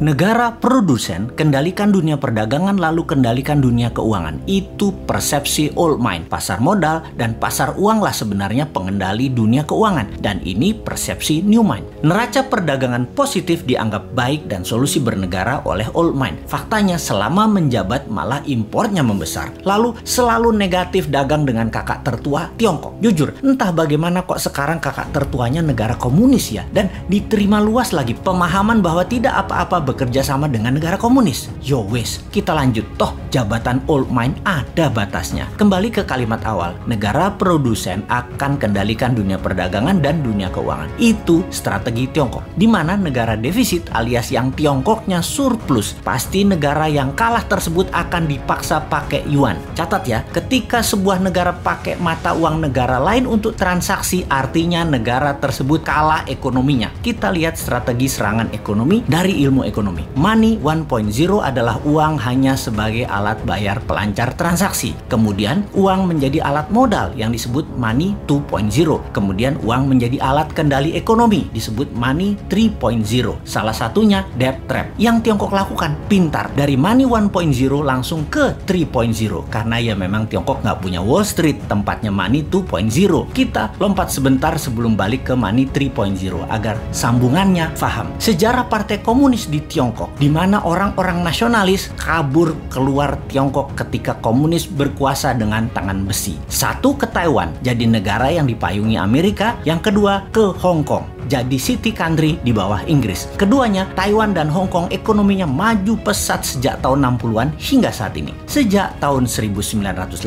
Negara produsen kendalikan dunia perdagangan lalu kendalikan dunia keuangan. Itu persepsi old mind. Pasar modal dan pasar uang lah sebenarnya pengendali dunia keuangan. Dan ini persepsi new mind. Neraca perdagangan positif dianggap baik dan solusi bernegara oleh old mind. Faktanya selama menjabat malah impornya membesar. Lalu selalu negatif dagang dengan kakak tertua Tiongkok. Jujur, entah bagaimana kok sekarang kakak tertuanya negara komunis ya. Dan diterima luas lagi pemahaman bahwa tidak apa-apa bekerja sama dengan negara komunis. Yo wes, kita lanjut. Toh jabatan old mind ada batasnya. Kembali ke kalimat awal, negara produsen akan kendalikan dunia perdagangan dan dunia keuangan. Itu strategi Tiongkok. Di mana negara defisit alias yang Tiongkoknya surplus, pasti negara yang kalah tersebut akan dipaksa pakai yuan. Catat ya, ketika sebuah negara pakai mata uang negara lain untuk transaksi, artinya negara tersebut kalah ekonominya. Kita lihat strategi serangan ekonomi dari ilmu ekonomi ekonomi. Money 1.0 adalah uang hanya sebagai alat bayar pelancar transaksi. Kemudian uang menjadi alat modal yang disebut money 2.0. Kemudian uang menjadi alat kendali ekonomi disebut money 3.0. Salah satunya debt trap yang Tiongkok lakukan pintar dari money 1.0 langsung ke 3.0 karena ya memang Tiongkok nggak punya Wall Street tempatnya money 2.0. Kita lompat sebentar sebelum balik ke money 3.0 agar sambungannya paham. Sejarah Partai Komunis di Tiongkok, di mana orang-orang nasionalis kabur keluar Tiongkok ketika komunis berkuasa dengan tangan besi. Satu ke Taiwan, jadi negara yang dipayungi Amerika. Yang kedua ke Hong Kong, jadi city country di bawah Inggris. Keduanya, Taiwan dan Hong Kong ekonominya maju pesat sejak tahun 60-an hingga saat ini. Sejak tahun 1989,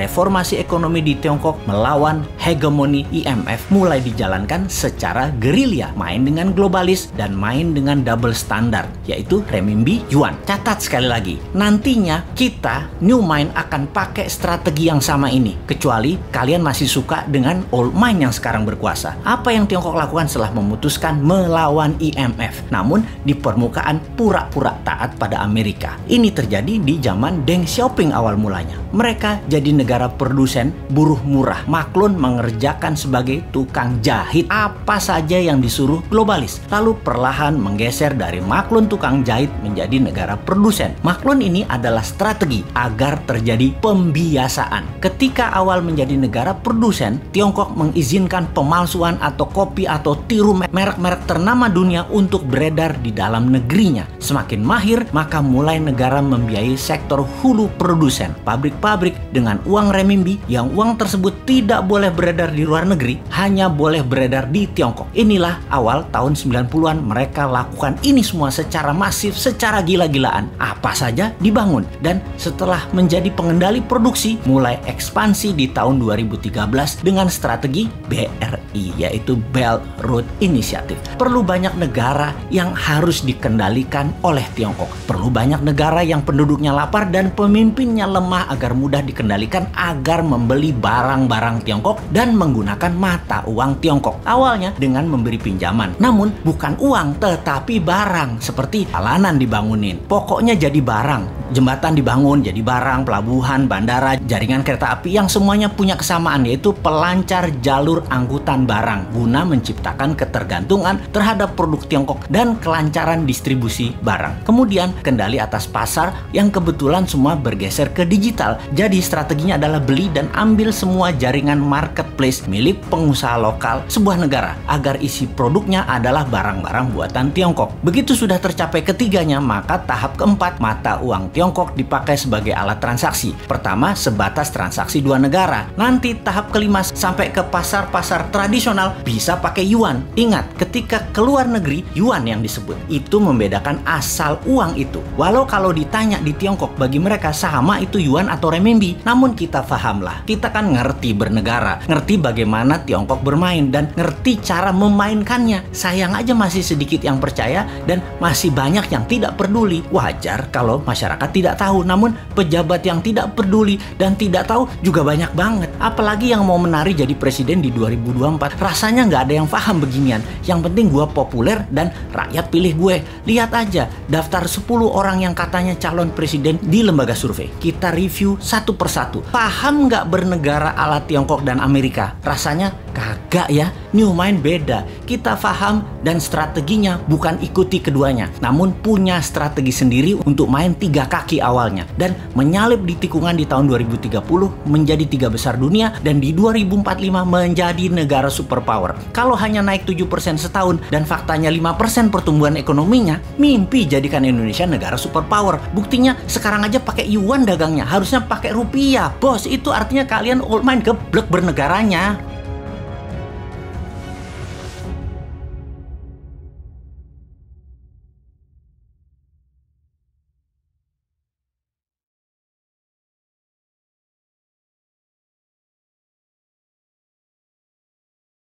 reformasi ekonomi di Tiongkok melawan hegemoni IMF mulai dijalankan secara gerilya, main dengan globalis dan main dengan double standard, yaitu renminbi yuan. Catat sekali lagi, nantinya kita New Mind akan pakai strategi yang sama ini, kecuali kalian masih suka dengan old mind yang sekarang berkuasa. Apa yang Tiongkok lakukan setelah memutuskan melawan IMF. Namun di permukaan pura-pura taat pada Amerika. Ini terjadi di zaman Deng Xiaoping awal mulanya. Mereka jadi negara produsen buruh murah. Maklun mengerjakan sebagai tukang jahit apa saja yang disuruh globalis. Lalu perlahan menggeser dari maklun tukang jahit menjadi negara produsen. Maklun ini adalah strategi agar terjadi pembiasaan. Ketika awal menjadi negara produsen, Tiongkok mengizinkan pemalsuan atau kopi atau tiru merek-merek ternama dunia untuk beredar di dalam negerinya. Semakin mahir, maka mulai negara membiayai sektor hulu produsen, pabrik-pabrik dengan uang remimbi yang uang tersebut tidak boleh beredar di luar negeri, hanya boleh beredar di Tiongkok. Inilah awal tahun 90-an mereka lakukan ini semua secara masif, secara gila-gilaan. Apa saja dibangun dan setelah menjadi pengendali produksi, mulai ekspansi di tahun 2013 dengan strategi BRI yaitu Belt Belt Road Initiative. Perlu banyak negara yang harus dikendalikan oleh Tiongkok. Perlu banyak negara yang penduduknya lapar dan pemimpinnya lemah agar mudah dikendalikan agar membeli barang-barang Tiongkok dan menggunakan mata uang Tiongkok. Awalnya dengan memberi pinjaman. Namun bukan uang tetapi barang seperti jalanan dibangunin. Pokoknya jadi barang. Jembatan dibangun jadi barang, pelabuhan, bandara, jaringan kereta api yang semuanya punya kesamaan yaitu pelancar jalur angkutan barang guna menciptakan ketergantungan terhadap produk Tiongkok dan kelancaran distribusi barang. Kemudian kendali atas pasar yang kebetulan semua bergeser ke digital. Jadi strateginya adalah beli dan ambil semua jaringan marketplace milik pengusaha lokal sebuah negara agar isi produknya adalah barang-barang buatan Tiongkok. Begitu sudah tercapai ketiganya, maka tahap keempat mata uang Tiongkok dipakai sebagai alat transaksi. Pertama, sebatas transaksi dua negara. Nanti tahap kelima sampai ke pasar-pasar tradisional bisa pakai yuan. Ingat, ketika keluar negeri, yuan yang disebut. Itu membedakan asal uang itu. Walau kalau ditanya di Tiongkok, bagi mereka sama itu yuan atau renminbi. Namun kita pahamlah, kita kan ngerti bernegara, ngerti bagaimana Tiongkok bermain, dan ngerti cara memainkannya. Sayang aja masih sedikit yang percaya, dan masih banyak yang tidak peduli. Wajar kalau masyarakat tidak tahu, namun pejabat yang tidak peduli dan tidak tahu juga banyak banget. Apalagi yang mau menari jadi presiden di 2024, rasanya nggak ada yang paham beginian. Yang penting gue populer dan rakyat pilih gue. Lihat aja daftar 10 orang yang katanya calon presiden di lembaga survei. Kita review satu persatu. Paham nggak bernegara ala Tiongkok dan Amerika? Rasanya Kagak ya, New Mind beda. Kita paham dan strateginya bukan ikuti keduanya, namun punya strategi sendiri untuk main tiga kaki awalnya dan menyalip di tikungan di tahun 2030 menjadi tiga besar dunia dan di 2045 menjadi negara superpower. Kalau hanya naik 7% setahun dan faktanya 5% pertumbuhan ekonominya, mimpi jadikan Indonesia negara superpower. Buktinya sekarang aja pakai yuan dagangnya, harusnya pakai rupiah. Bos, itu artinya kalian old mind geblek bernegaranya.